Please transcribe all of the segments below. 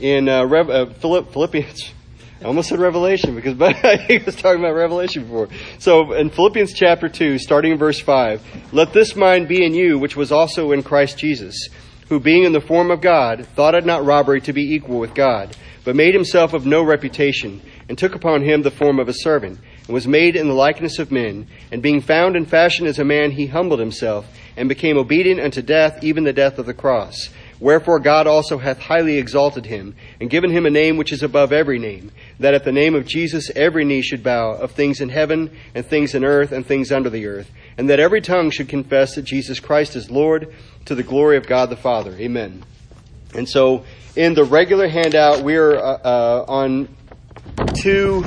in uh, Rev, uh, Philipp, Philippians. I almost said Revelation because I was talking about Revelation before. So in Philippians chapter 2, starting in verse 5, let this mind be in you, which was also in Christ Jesus, who being in the form of God, thought it not robbery to be equal with God, but made himself of no reputation, and took upon him the form of a servant, and was made in the likeness of men, and being found in fashion as a man, he humbled himself, and became obedient unto death, even the death of the cross. Wherefore God also hath highly exalted him, and given him a name which is above every name, that at the name of Jesus every knee should bow, of things in heaven, and things in earth, and things under the earth, and that every tongue should confess that Jesus Christ is Lord, to the glory of God the Father. Amen. And so, in the regular handout, we are uh, uh, on two.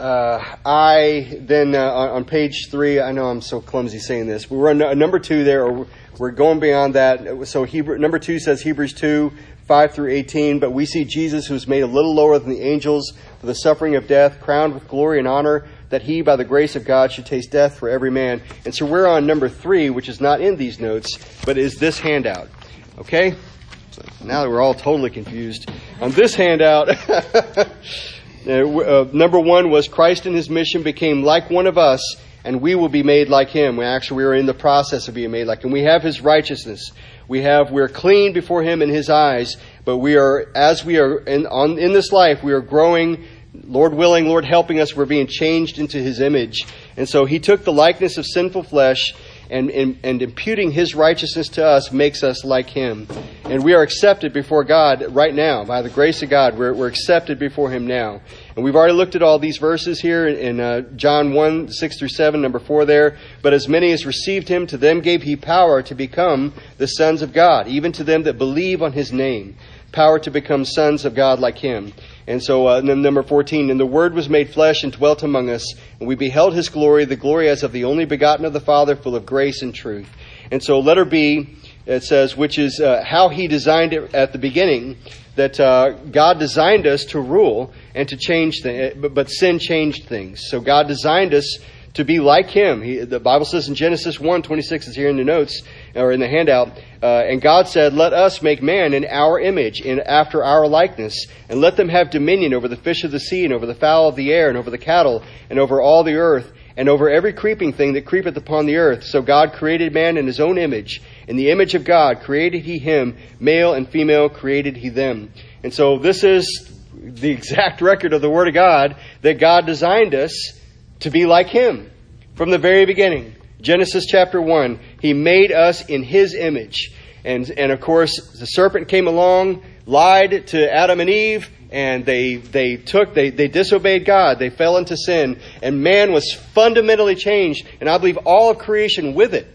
Uh, I then uh, on page three. I know I'm so clumsy saying this. We're on number two there, or we're going beyond that. So Hebrew, number two says Hebrews 2, 5 through 18. But we see Jesus, who's made a little lower than the angels for the suffering of death, crowned with glory and honor, that he, by the grace of God, should taste death for every man. And so we're on number three, which is not in these notes, but is this handout. Okay? So now that we're all totally confused. On this handout, uh, uh, number one was Christ in his mission became like one of us and we will be made like him. We actually we are in the process of being made like him. We have his righteousness. We have we're clean before him in his eyes, but we are as we are in on in this life, we are growing Lord willing, Lord helping us, we're being changed into his image. And so he took the likeness of sinful flesh and, and, and, imputing his righteousness to us makes us like him. And we are accepted before God right now. By the grace of God, we're, we're accepted before him now. And we've already looked at all these verses here in uh, John 1, 6 through 7, number 4 there. But as many as received him, to them gave he power to become the sons of God, even to them that believe on his name. Power to become sons of God like him. And so, uh, number 14, and the Word was made flesh and dwelt among us, and we beheld his glory, the glory as of the only begotten of the Father, full of grace and truth. And so, letter B, it says, which is uh, how he designed it at the beginning, that uh, God designed us to rule and to change things, but sin changed things. So God designed us to be like Him. He, the Bible says in Genesis 1, 26 is here in the notes, or in the handout, uh, and God said, Let us make man in our image, in after our likeness, and let them have dominion over the fish of the sea, and over the fowl of the air, and over the cattle, and over all the earth, and over every creeping thing that creepeth upon the earth. So God created man in his own image. In the image of God created he him, male and female created he them. And so this is the exact record of the Word of God that God designed us to be like him from the very beginning. Genesis chapter 1, he made us in his image. And, and of course, the serpent came along, lied to Adam and Eve, and they, they took, they, they disobeyed God. They fell into sin. And man was fundamentally changed. And I believe all of creation with it.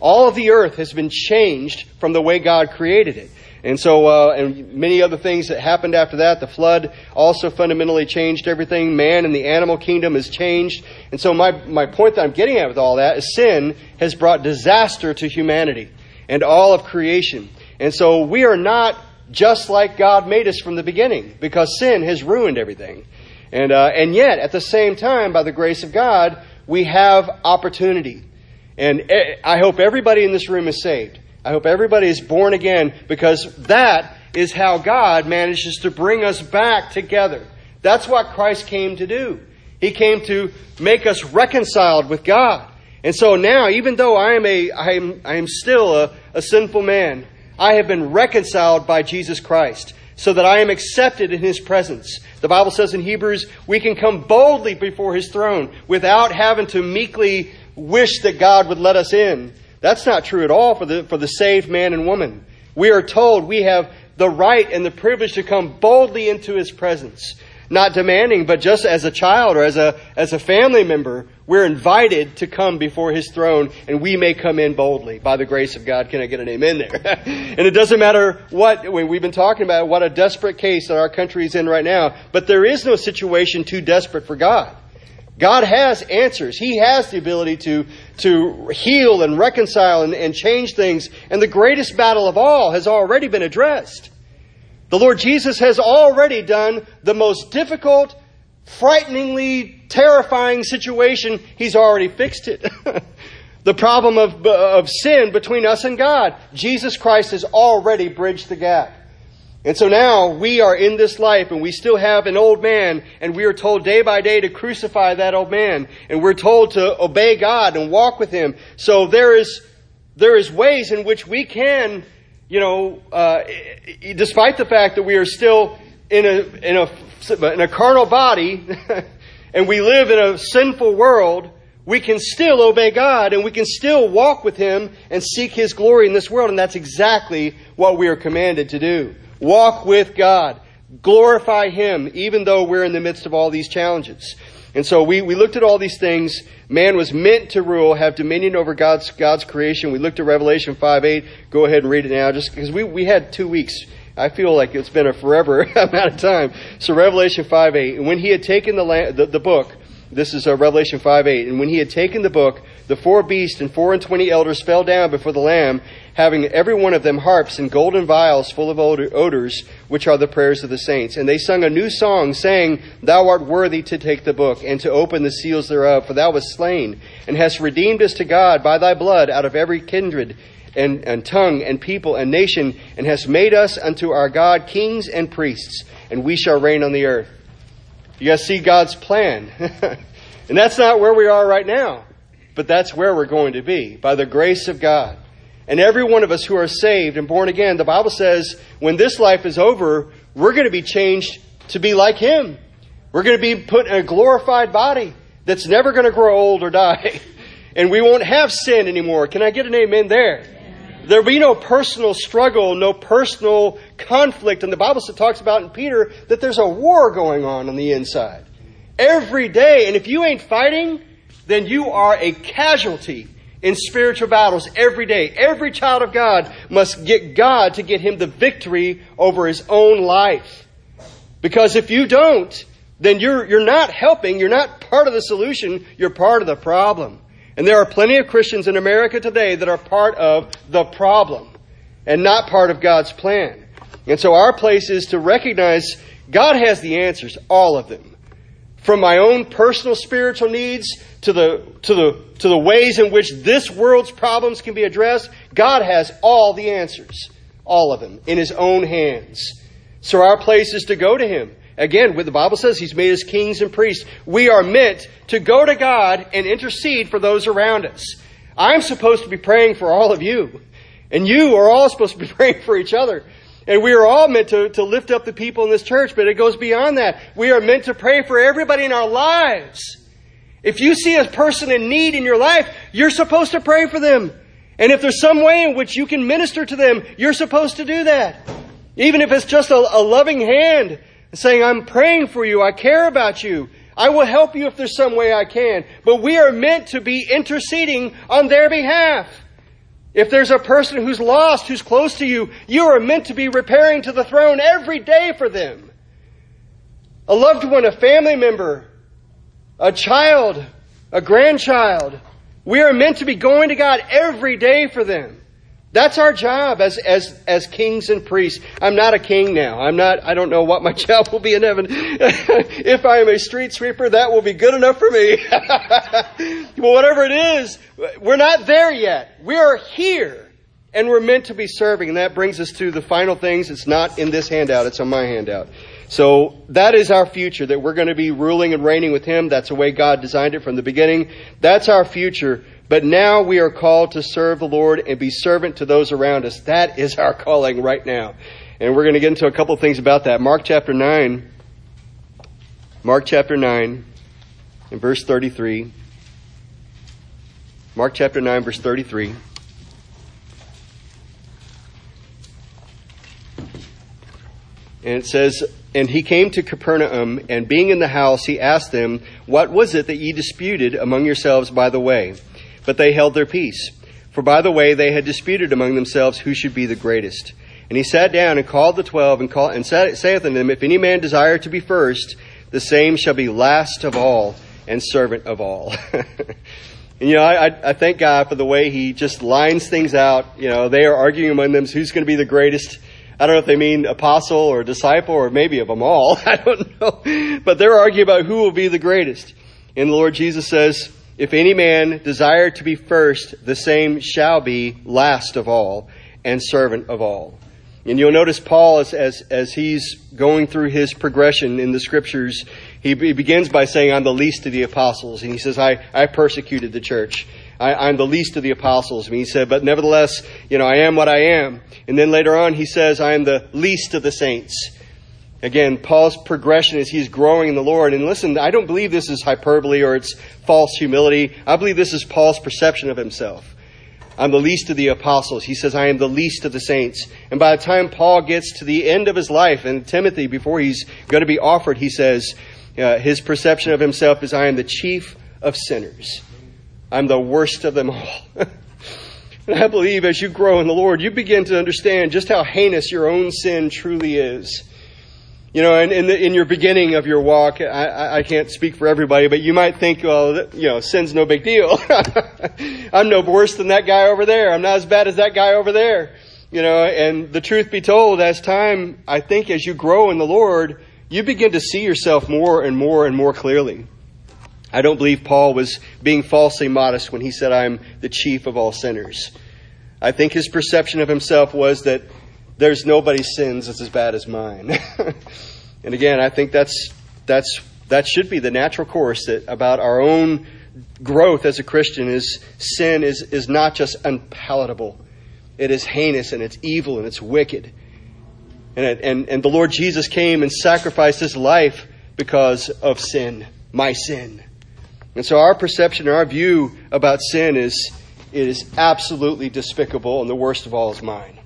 All of the earth has been changed from the way God created it. And so, uh, and many other things that happened after that. The flood also fundamentally changed everything. Man and the animal kingdom has changed. And so my, my point that I'm getting at with all that is sin has brought disaster to humanity and all of creation. And so we are not just like God made us from the beginning because sin has ruined everything. And, uh, and yet, at the same time, by the grace of God, we have opportunity. And eh, I hope everybody in this room is saved. I hope everybody is born again because that is how God manages to bring us back together. That's what Christ came to do. He came to make us reconciled with God. And so now, even though I am a, I am, I am still a, a sinful man, I have been reconciled by Jesus Christ so that I am accepted in His presence. The Bible says in Hebrews, we can come boldly before His throne without having to meekly wish that God would let us in. That's not true at all for the, for the saved man and woman. We are told we have the right and the privilege to come boldly into his presence. Not demanding, but just as a child or as a, as a family member, we're invited to come before his throne and we may come in boldly by the grace of God. Can I get an amen there? and it doesn't matter what, we've been talking about what a desperate case that our country is in right now, but there is no situation too desperate for God. God has answers. He has the ability to, to heal and reconcile and, and change things. And the greatest battle of all has already been addressed. The Lord Jesus has already done the most difficult, frighteningly terrifying situation. He's already fixed it. the problem of, of sin between us and God. Jesus Christ has already bridged the gap. And so now we are in this life and we still have an old man and we are told day by day to crucify that old man and we're told to obey God and walk with him. So there is, there is ways in which we can, you know, uh, despite the fact that we are still in a, in a, in a carnal body and we live in a sinful world, we can still obey God and we can still walk with Him and seek His glory in this world. And that's exactly what we are commanded to do. Walk with God. Glorify Him, even though we're in the midst of all these challenges. And so we, we looked at all these things. Man was meant to rule, have dominion over God's, God's creation. We looked at Revelation 5 8. Go ahead and read it now, just because we, we had two weeks. I feel like it's been a forever amount of time. So Revelation 5 8. And when he had taken the, the, the book, this is uh, Revelation 5 8. And when he had taken the book, the four beasts and four and twenty elders fell down before the Lamb, having every one of them harps and golden vials full of odors, which are the prayers of the saints. And they sung a new song, saying, Thou art worthy to take the book and to open the seals thereof, for thou wast slain, and hast redeemed us to God by thy blood out of every kindred and, and tongue and people and nation, and hast made us unto our God kings and priests, and we shall reign on the earth. You guys see God's plan. and that's not where we are right now, but that's where we're going to be by the grace of God. And every one of us who are saved and born again, the Bible says when this life is over, we're going to be changed to be like Him. We're going to be put in a glorified body that's never going to grow old or die. And we won't have sin anymore. Can I get an amen there? There'll be no personal struggle, no personal conflict. And the Bible talks about in Peter that there's a war going on on the inside. Every day. And if you ain't fighting, then you are a casualty in spiritual battles every day. Every child of God must get God to get him the victory over his own life. Because if you don't, then you're, you're not helping. You're not part of the solution. You're part of the problem. And there are plenty of Christians in America today that are part of the problem and not part of God's plan. And so our place is to recognize God has the answers, all of them. From my own personal spiritual needs to the, to the, to the ways in which this world's problems can be addressed, God has all the answers. All of them in His own hands. So our place is to go to Him Again, what the Bible says, He's made us kings and priests. We are meant to go to God and intercede for those around us. I'm supposed to be praying for all of you. And you are all supposed to be praying for each other. And we are all meant to, to lift up the people in this church, but it goes beyond that. We are meant to pray for everybody in our lives. If you see a person in need in your life, you're supposed to pray for them. And if there's some way in which you can minister to them, you're supposed to do that. Even if it's just a, a loving hand saying, I'm praying for you. I care about you. I will help you if there's some way I can. But we are meant to be interceding on their behalf. If there's a person who's lost, who's close to you, you are meant to be repairing to the throne every day for them. A loved one, a family member, a child, a grandchild. We are meant to be going to God every day for them. That's our job as, as, as kings and priests. I'm not a king now. I'm not, I don't know what my job will be in heaven. if I am a street sweeper, that will be good enough for me. but whatever it is, we're not there yet. We are here and we're meant to be serving. And that brings us to the final things. It's not in this handout. It's on my handout. So that is our future, that we're going to be ruling and reigning with Him. That's the way God designed it from the beginning. That's our future. But now we are called to serve the Lord and be servant to those around us. That is our calling right now. And we're going to get into a couple things about that. Mark chapter 9. Mark chapter 9 and verse 33. Mark chapter 9 verse 33. And it says, And he came to Capernaum, and being in the house, he asked them, What was it that ye disputed among yourselves by the way? But they held their peace. For by the way they had disputed among themselves who should be the greatest. And he sat down and called the twelve and, call, and saith unto them, If any man desire to be first, the same shall be last of all and servant of all. and you know, I, I thank God for the way he just lines things out. You know, they are arguing among them who's going to be the greatest. I don't know if they mean apostle or disciple or maybe of them all. I don't know. But they're arguing about who will be the greatest. And the Lord Jesus says, if any man desire to be first, the same shall be last of all and servant of all. And you'll notice Paul, as, as, as he's going through his progression in the scriptures, he, he begins by saying, I'm the least of the apostles. And he says, I, I persecuted the church. I, am the least of the apostles. And he said, but nevertheless, you know, I am what I am. And then later on, he says, I am the least of the saints. Again, Paul's progression as he's growing in the Lord. And listen, I don't believe this is hyperbole or it's false humility. I believe this is Paul's perception of himself. I'm the least of the apostles. He says, I am the least of the saints. And by the time Paul gets to the end of his life, and Timothy, before he's going to be offered, he says, uh, his perception of himself is, I am the chief of sinners. I'm the worst of them all. and I believe as you grow in the Lord, you begin to understand just how heinous your own sin truly is. You know, in, in, the, in your beginning of your walk, I, I can't speak for everybody, but you might think, well, you know, sin's no big deal. I'm no worse than that guy over there. I'm not as bad as that guy over there. You know, and the truth be told, as time, I think as you grow in the Lord, you begin to see yourself more and more and more clearly. I don't believe Paul was being falsely modest when he said, I'm the chief of all sinners. I think his perception of himself was that there's nobody's sins that's as bad as mine. and again, I think that's, that's, that should be the natural course that about our own growth as a Christian is sin is, is not just unpalatable. It is heinous and it's evil and it's wicked. And, it, and, and the Lord Jesus came and sacrificed his life because of sin, my sin. And so our perception, our view about sin is, it is absolutely despicable and the worst of all is mine.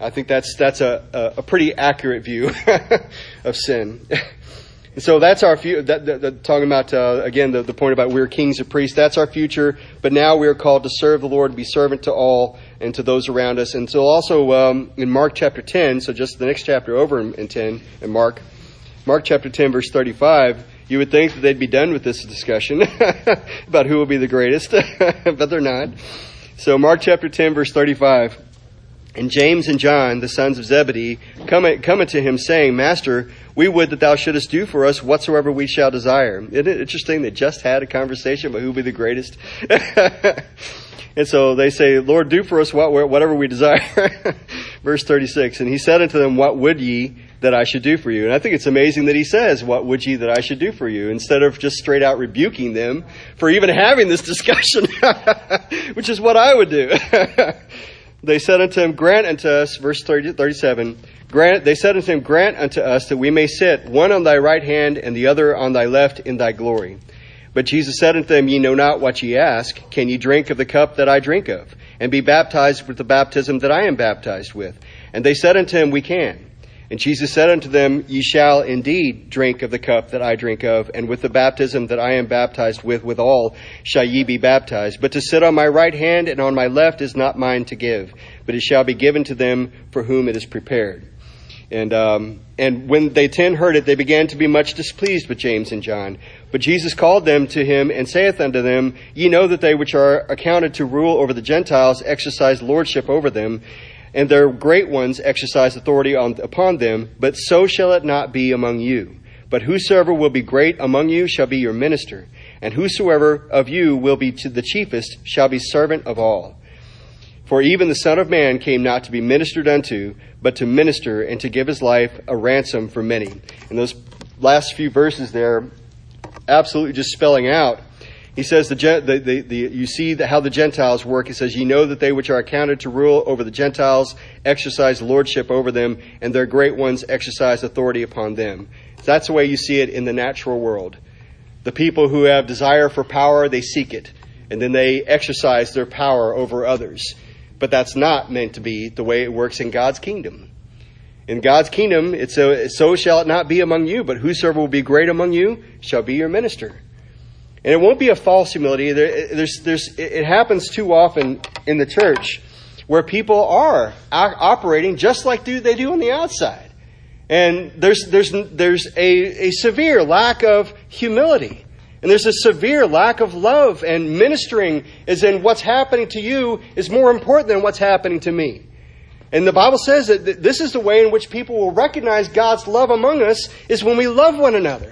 I think that's, that's a, a, pretty accurate view of sin. And so that's our future. That, that, that, talking about uh, again the, the point about we're kings and priests. That's our future. But now we are called to serve the Lord, and be servant to all and to those around us. And so also um, in Mark chapter ten, so just the next chapter over in, in ten in Mark, Mark chapter ten verse thirty five. You would think that they'd be done with this discussion about who will be the greatest, but they're not. So Mark chapter ten verse thirty five. And James and John, the sons of Zebedee, come, come unto him, saying, Master, we would that thou shouldest do for us whatsoever we shall desire. Isn't it interesting? They just had a conversation about who will be the greatest. and so they say, Lord, do for us what, whatever we desire. Verse 36. And he said unto them, What would ye that I should do for you? And I think it's amazing that he says, What would ye that I should do for you? Instead of just straight out rebuking them for even having this discussion, which is what I would do. They said unto him, Grant unto us, verse 30, 37, grant, they said unto him, Grant unto us that we may sit, one on thy right hand and the other on thy left in thy glory. But Jesus said unto them, Ye know not what ye ask. Can ye drink of the cup that I drink of, and be baptized with the baptism that I am baptized with? And they said unto him, We can. And Jesus said unto them, Ye shall indeed drink of the cup that I drink of, and with the baptism that I am baptized with, withal shall ye be baptized. But to sit on my right hand and on my left is not mine to give, but it shall be given to them for whom it is prepared. And, um, and when they ten heard it, they began to be much displeased with James and John. But Jesus called them to him and saith unto them, Ye know that they which are accounted to rule over the Gentiles exercise lordship over them, and their great ones exercise authority on, upon them, but so shall it not be among you. But whosoever will be great among you shall be your minister, and whosoever of you will be the chiefest shall be servant of all. For even the Son of Man came not to be ministered unto, but to minister and to give his life a ransom for many. And those last few verses there, absolutely just spelling out he says the, the, the, the, you see the, how the Gentiles work. He says, "You know that they which are accounted to rule over the Gentiles exercise lordship over them, and their great ones exercise authority upon them." That's the way you see it in the natural world. The people who have desire for power, they seek it, and then they exercise their power over others. But that's not meant to be the way it works in God's kingdom. In God's kingdom, it's a, so shall it not be among you, but whosoever will be great among you shall be your minister. And it won't be a false humility. There's, there's, it happens too often in the church where people are operating just like they do on the outside. And there's, there's, there's a, a severe lack of humility. And there's a severe lack of love and ministering is in what's happening to you is more important than what's happening to me. And the Bible says that this is the way in which people will recognize God's love among us is when we love one another.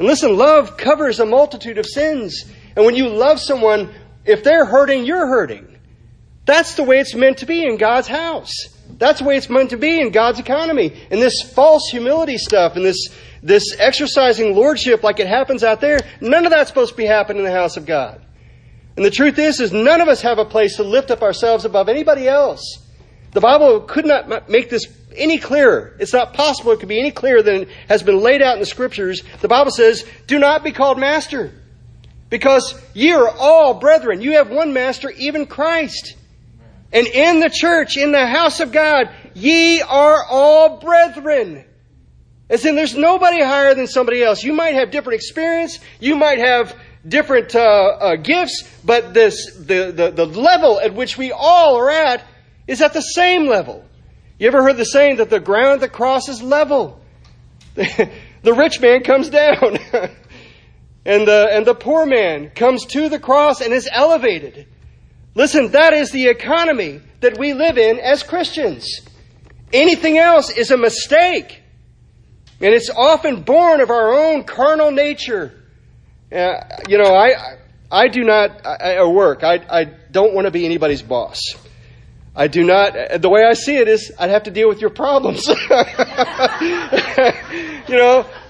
And listen, love covers a multitude of sins. And when you love someone, if they're hurting, you're hurting. That's the way it's meant to be in God's house. That's the way it's meant to be in God's economy. And this false humility stuff and this, this exercising lordship like it happens out there, none of that's supposed to be happening in the house of God. And the truth is, is none of us have a place to lift up ourselves above anybody else. The Bible could not make this any clearer. It's not possible it could be any clearer than has been laid out in the scriptures. The Bible says, do not be called master. Because ye are all brethren. You have one master, even Christ. And in the church, in the house of God, ye are all brethren. As in, there's nobody higher than somebody else. You might have different experience. You might have different uh, uh, gifts, but this the, the the level at which we all are at is at the same level. You ever heard the saying that the ground at the cross is level? the rich man comes down, and the and the poor man comes to the cross and is elevated. Listen, that is the economy that we live in as Christians. Anything else is a mistake. And it's often born of our own carnal nature. Uh, you know, I, I do not, I, work, I, I don't want to be anybody's boss. I do not, the way I see it is, I'd have to deal with your problems. you know,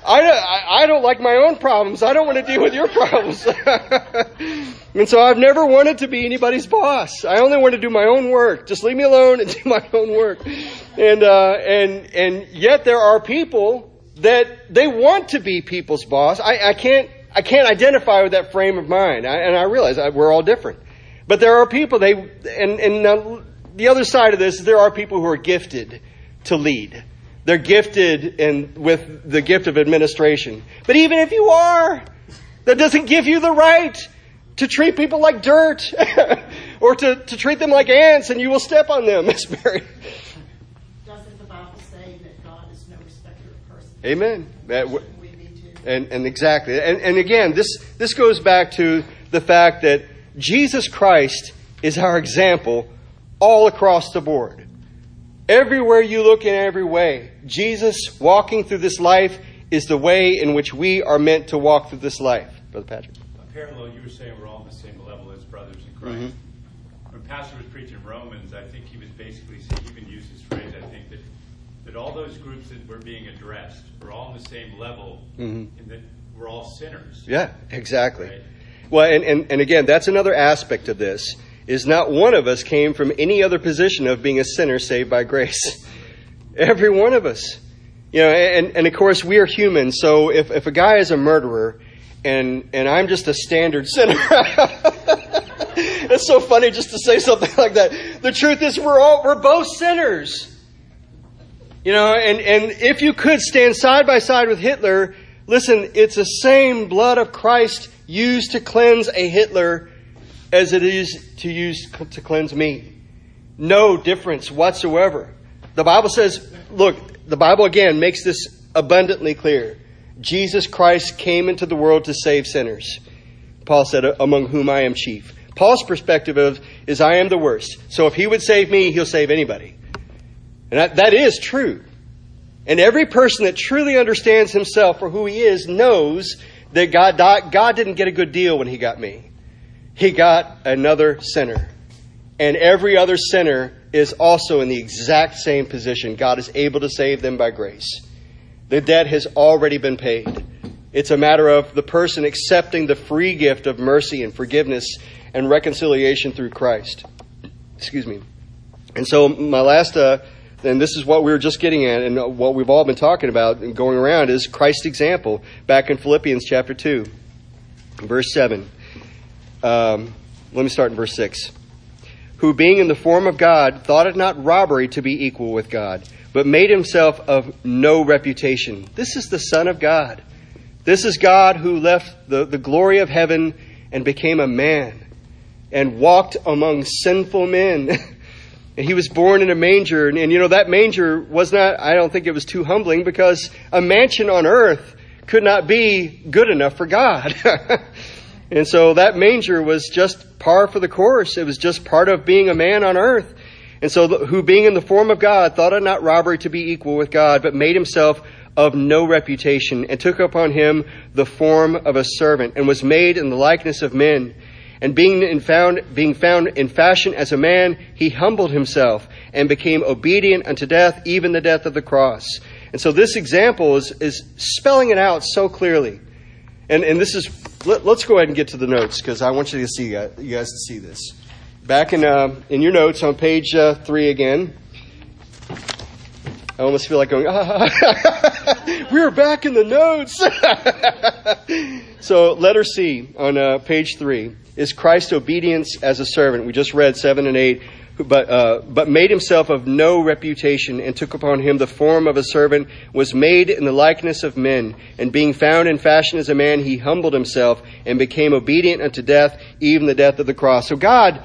I, I don't like my own problems. I don't want to deal with your problems. and so I've never wanted to be anybody's boss. I only want to do my own work. Just leave me alone and do my own work. And, uh, and, and yet there are people that they want to be people's boss. I, I can't, I can't identify with that frame of mind. I, and I realize I, we're all different. But there are people, they, and, and the other side of this is there are people who are gifted to lead. They're gifted in, with the gift of administration. But even if you are, that doesn't give you the right to treat people like dirt or to, to treat them like ants and you will step on them, Miss Mary. Doesn't the Bible say that God is no respecter of persons? Amen. and, and exactly. And, and again, this, this goes back to the fact that Jesus Christ is our example all across the board. Everywhere you look in every way, Jesus walking through this life is the way in which we are meant to walk through this life. Brother Patrick. A parallel, you were saying we're all on the same level as brothers in Christ. Mm-hmm. When Pastor was preaching Romans, I think he was basically saying, he even used this phrase, I think, that, that all those groups that were being addressed were all on the same level mm-hmm. and that we're all sinners. Yeah, exactly. Right? Well, and, and, and again, that's another aspect of this is not one of us came from any other position of being a sinner saved by grace. Every one of us. You know, and, and of course we are human, so if, if a guy is a murderer and and I'm just a standard sinner It's so funny just to say something like that. The truth is we're all we're both sinners. You know, and, and if you could stand side by side with Hitler, listen, it's the same blood of Christ used to cleanse a Hitler as it is to use to cleanse me. No difference whatsoever. The Bible says, look, the Bible again makes this abundantly clear. Jesus Christ came into the world to save sinners. Paul said, among whom I am chief. Paul's perspective of is I am the worst. So if he would save me, he'll save anybody. And that, that is true. And every person that truly understands himself for who he is knows that God, God didn't get a good deal when he got me he got another sinner. And every other sinner is also in the exact same position. God is able to save them by grace. The debt has already been paid. It's a matter of the person accepting the free gift of mercy and forgiveness and reconciliation through Christ. Excuse me. And so, my last, uh, and this is what we were just getting at, and what we've all been talking about and going around is Christ's example back in Philippians chapter 2, verse 7. Um, let me start in verse 6. Who, being in the form of God, thought it not robbery to be equal with God, but made himself of no reputation. This is the Son of God. This is God who left the, the glory of heaven and became a man and walked among sinful men. and he was born in a manger. And, and, you know, that manger was not, I don't think it was too humbling because a mansion on earth could not be good enough for God. And so that manger was just par for the course. It was just part of being a man on earth. And so, who being in the form of God thought it not robbery to be equal with God, but made himself of no reputation, and took upon him the form of a servant, and was made in the likeness of men. And being in found, being found in fashion as a man, he humbled himself and became obedient unto death, even the death of the cross. And so this example is, is spelling it out so clearly. And, and this is, let, us go ahead and get to the notes because I want you to see, uh, you guys to see this. Back in, uh, in your notes on page uh, three again, I almost feel like going, ah, we're back in the notes. so, letter C on uh, page three is Christ's obedience as a servant. We just read seven and eight. But, uh, but made himself of no reputation and took upon him the form of a servant, was made in the likeness of men, and being found in fashion as a man, he humbled himself and became obedient unto death, even the death of the cross. So God,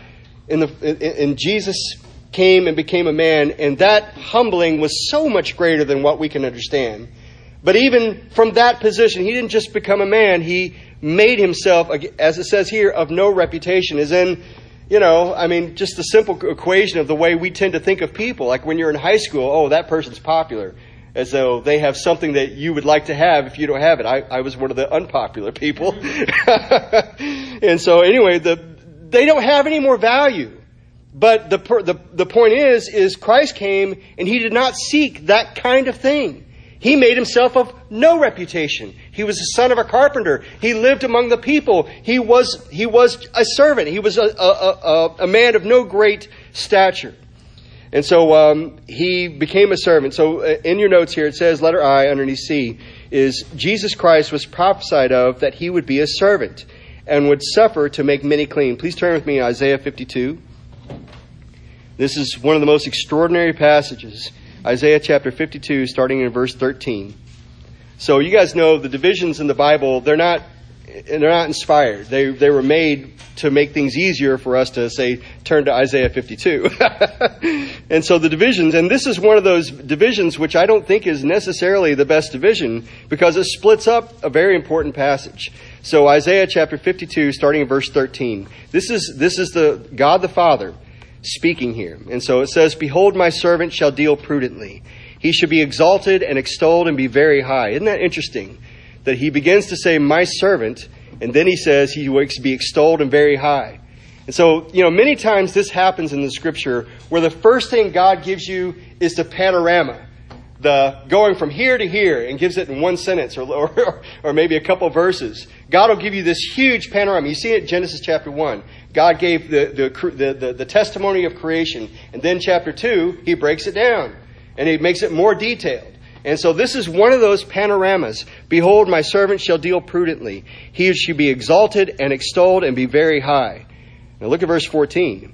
in, the, in, Jesus came and became a man, and that humbling was so much greater than what we can understand. But even from that position, he didn't just become a man, he made himself, as it says here, of no reputation, as in, you know, I mean, just the simple equation of the way we tend to think of people. Like when you're in high school, oh, that person's popular. As though they have something that you would like to have if you don't have it. I, I was one of the unpopular people. and so anyway, the, they don't have any more value. But the, the, the point is, is Christ came and he did not seek that kind of thing. He made himself of no reputation. He was the son of a carpenter. He lived among the people. He was, he was a servant. He was a, a, a, a man of no great stature. And so um, he became a servant. So uh, in your notes here, it says, letter I underneath C, is Jesus Christ was prophesied of that he would be a servant and would suffer to make many clean. Please turn with me Isaiah 52. This is one of the most extraordinary passages. Isaiah chapter 52, starting in verse 13. So you guys know the divisions in the Bible, they're not they're not inspired. They they were made to make things easier for us to say turn to Isaiah 52. and so the divisions and this is one of those divisions which I don't think is necessarily the best division because it splits up a very important passage. So Isaiah chapter 52 starting in verse 13. This is this is the God the Father speaking here. And so it says, Behold, my servant shall deal prudently. He should be exalted and extolled and be very high. Isn't that interesting? That he begins to say, My servant, and then he says he to be extolled and very high. And so, you know, many times this happens in the scripture where the first thing God gives you is the panorama. The going from here to here and gives it in one sentence or, or, or maybe a couple verses. God will give you this huge panorama. You see it in Genesis chapter 1. God gave the, the, the, the, testimony of creation. And then chapter 2, he breaks it down and he makes it more detailed. And so this is one of those panoramas. Behold, my servant shall deal prudently. He shall be exalted and extolled and be very high. Now look at verse 14.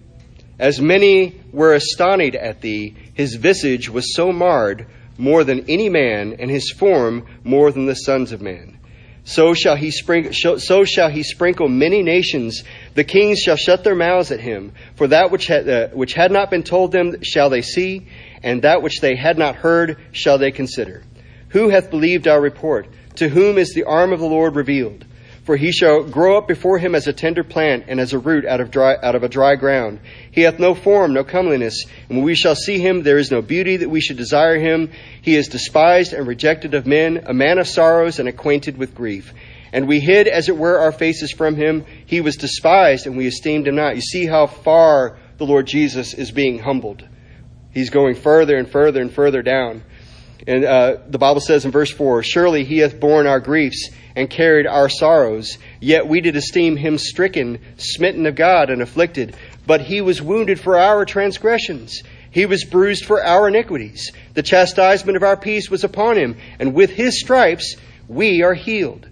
As many were astonished at thee, his visage was so marred more than any man, and his form more than the sons of men. So shall he sprinkle, so shall he sprinkle many nations. The kings shall shut their mouths at him. For that which had, uh, which had not been told them shall they see, and that which they had not heard shall they consider. Who hath believed our report? To whom is the arm of the Lord revealed? For he shall grow up before him as a tender plant and as a root out of dry, out of a dry ground. He hath no form, no comeliness, and when we shall see him, there is no beauty that we should desire him. He is despised and rejected of men, a man of sorrows and acquainted with grief. And we hid, as it were, our faces from him. He was despised, and we esteemed him not. You see how far the Lord Jesus is being humbled. He's going further and further and further down. And uh, the Bible says in verse 4 Surely he hath borne our griefs and carried our sorrows. Yet we did esteem him stricken, smitten of God, and afflicted. But he was wounded for our transgressions. He was bruised for our iniquities. The chastisement of our peace was upon him, and with his stripes we are healed.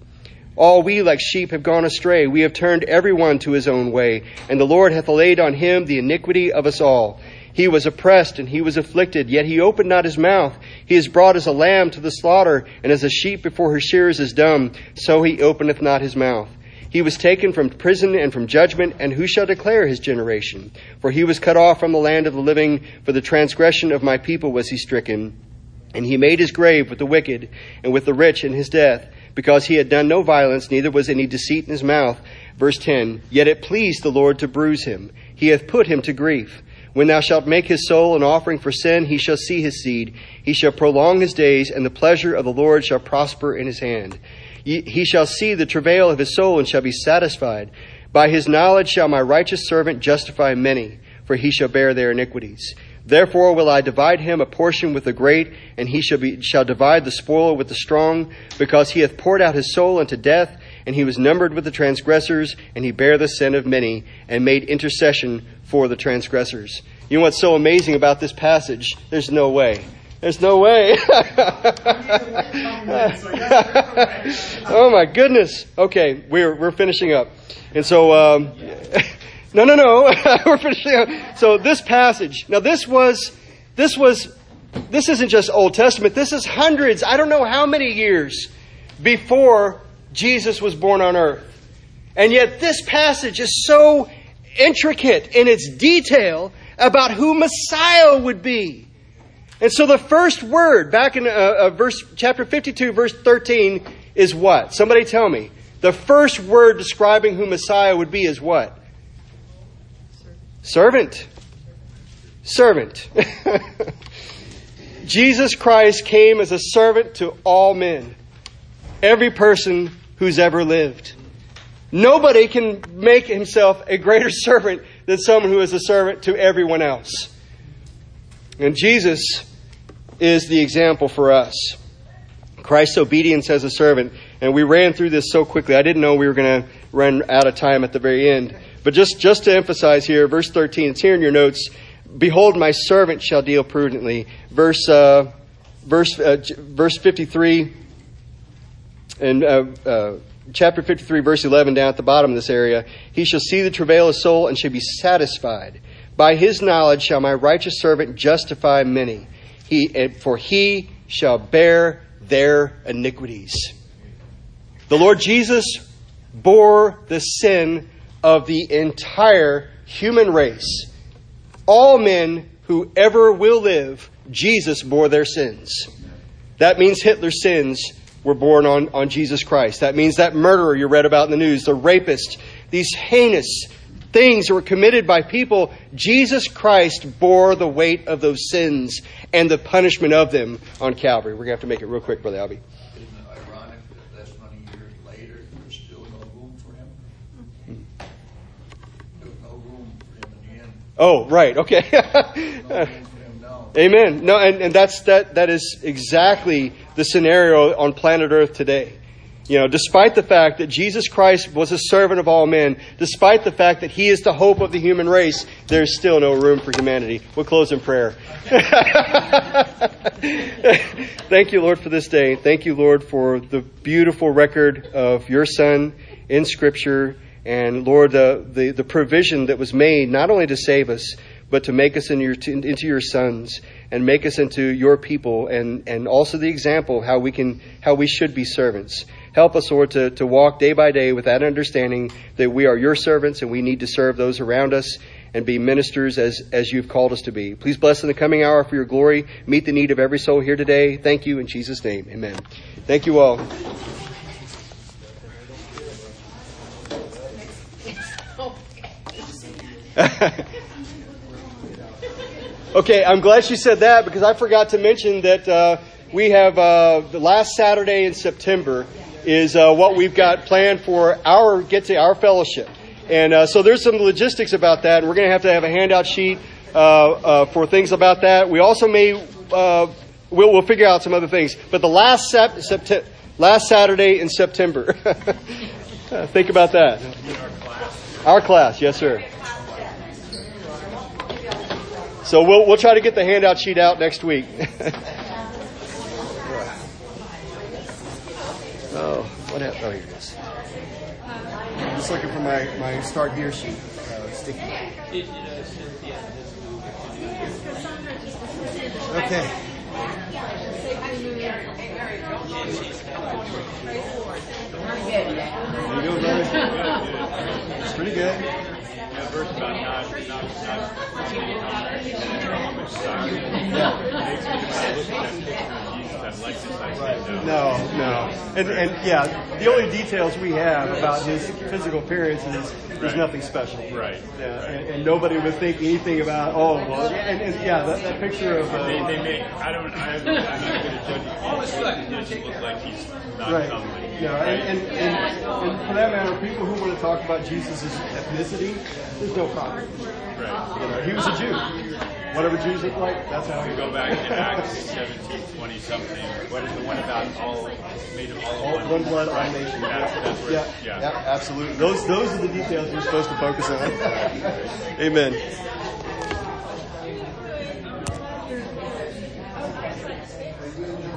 All we like sheep have gone astray. We have turned every one to his own way, and the Lord hath laid on him the iniquity of us all. He was oppressed and he was afflicted, yet he opened not his mouth. He is brought as a lamb to the slaughter, and as a sheep before her shearers is dumb, so he openeth not his mouth. He was taken from prison and from judgment, and who shall declare his generation? For he was cut off from the land of the living, for the transgression of my people was he stricken. And he made his grave with the wicked and with the rich in his death, because he had done no violence, neither was any deceit in his mouth. Verse 10 Yet it pleased the Lord to bruise him, he hath put him to grief. When thou shalt make his soul an offering for sin, he shall see his seed. He shall prolong his days, and the pleasure of the Lord shall prosper in his hand. He shall see the travail of his soul and shall be satisfied. By his knowledge shall my righteous servant justify many, for he shall bear their iniquities. Therefore will I divide him a portion with the great, and he shall, be, shall divide the spoil with the strong, because he hath poured out his soul unto death, and he was numbered with the transgressors, and he bare the sin of many, and made intercession for the transgressors. You know what's so amazing about this passage? There's no way. There's no way. oh my goodness. Okay, we're we're finishing up, and so um, no, no, no, we're finishing up. So this passage. Now this was this was this isn't just Old Testament. This is hundreds. I don't know how many years before Jesus was born on earth, and yet this passage is so intricate in its detail about who Messiah would be. And so the first word back in uh, uh, verse chapter 52 verse 13 is what? Somebody tell me. The first word describing who Messiah would be is what? Servant. Servant. Jesus Christ came as a servant to all men. Every person who's ever lived. Nobody can make himself a greater servant than someone who is a servant to everyone else. And Jesus is the example for us. Christ's obedience as a servant. And we ran through this so quickly. I didn't know we were going to run out of time at the very end. But just, just to emphasize here, verse 13, it's here in your notes. Behold, my servant shall deal prudently. Verse, uh, verse, uh, verse 53 and uh, uh chapter 53, verse 11, down at the bottom of this area. He shall see the travail of soul and shall be satisfied. By his knowledge shall my righteous servant justify many he, for he shall bear their iniquities. The Lord Jesus bore the sin of the entire human race. All men who ever will live, Jesus bore their sins. That means Hitler's sins were born on, on Jesus Christ. That means that murderer you read about in the news, the rapist, these heinous things that were committed by people, Jesus Christ bore the weight of those sins and the punishment of them on Calvary. We're going to have to make it real quick, Brother Albie. Isn't it ironic that that's many years later, there's still no room for him? There's no room for him in the end. Oh, right. Okay. Amen. No, and, and that's that that is exactly the scenario on planet Earth today. You know, despite the fact that Jesus Christ was a servant of all men, despite the fact that he is the hope of the human race, there's still no room for humanity. We'll close in prayer. Thank you, Lord, for this day. Thank you, Lord, for the beautiful record of your Son in Scripture. And Lord, the, the, the provision that was made not only to save us, but to make us into your, into your sons and make us into your people and, and also the example of how we can, how we should be servants. Help us, Lord, to, to walk day by day with that understanding that we are your servants and we need to serve those around us and be ministers as, as you've called us to be. Please bless in the coming hour for your glory. Meet the need of every soul here today. Thank you in Jesus' name. Amen. Thank you all. okay, I'm glad she said that because I forgot to mention that uh, we have uh, the last Saturday in September is uh, what we've got planned for our get to our fellowship. And uh, so there's some logistics about that. We're going to have to have a handout sheet uh, uh for things about that. We also may we'll, we'll, figure out some other things. But the last sep- September, last Saturday in September, think about that. Our class, yes, sir. So we'll we'll try to get the handout sheet out next week. Oh, what happened? Oh, here it is. I'm just looking for my, my start here sheet. Uh, sticky. Okay. You doing, brother? It's pretty good. Yeah. No, no. And, and yeah, the only details we have about his physical appearance is there's nothing special. Right. Yeah, right. And, and, nobody would think anything about, oh, well, and, and yeah, that, that picture of. Uh, they, they make, I don't, I, I'm not going to judge you. It doesn't look like he's not Right. No, and, and, and, and for that matter, people who want to talk about Jesus' ethnicity, there's no problem. Right. You know, he was a Jew. Whatever Jews look like, that's how he We go back to Acts 17, 20 something. What is the one about all made of all, All one blood, all nations. That's, Yeah, yeah. yeah, absolutely. Those those are the details you're supposed to focus on. Amen.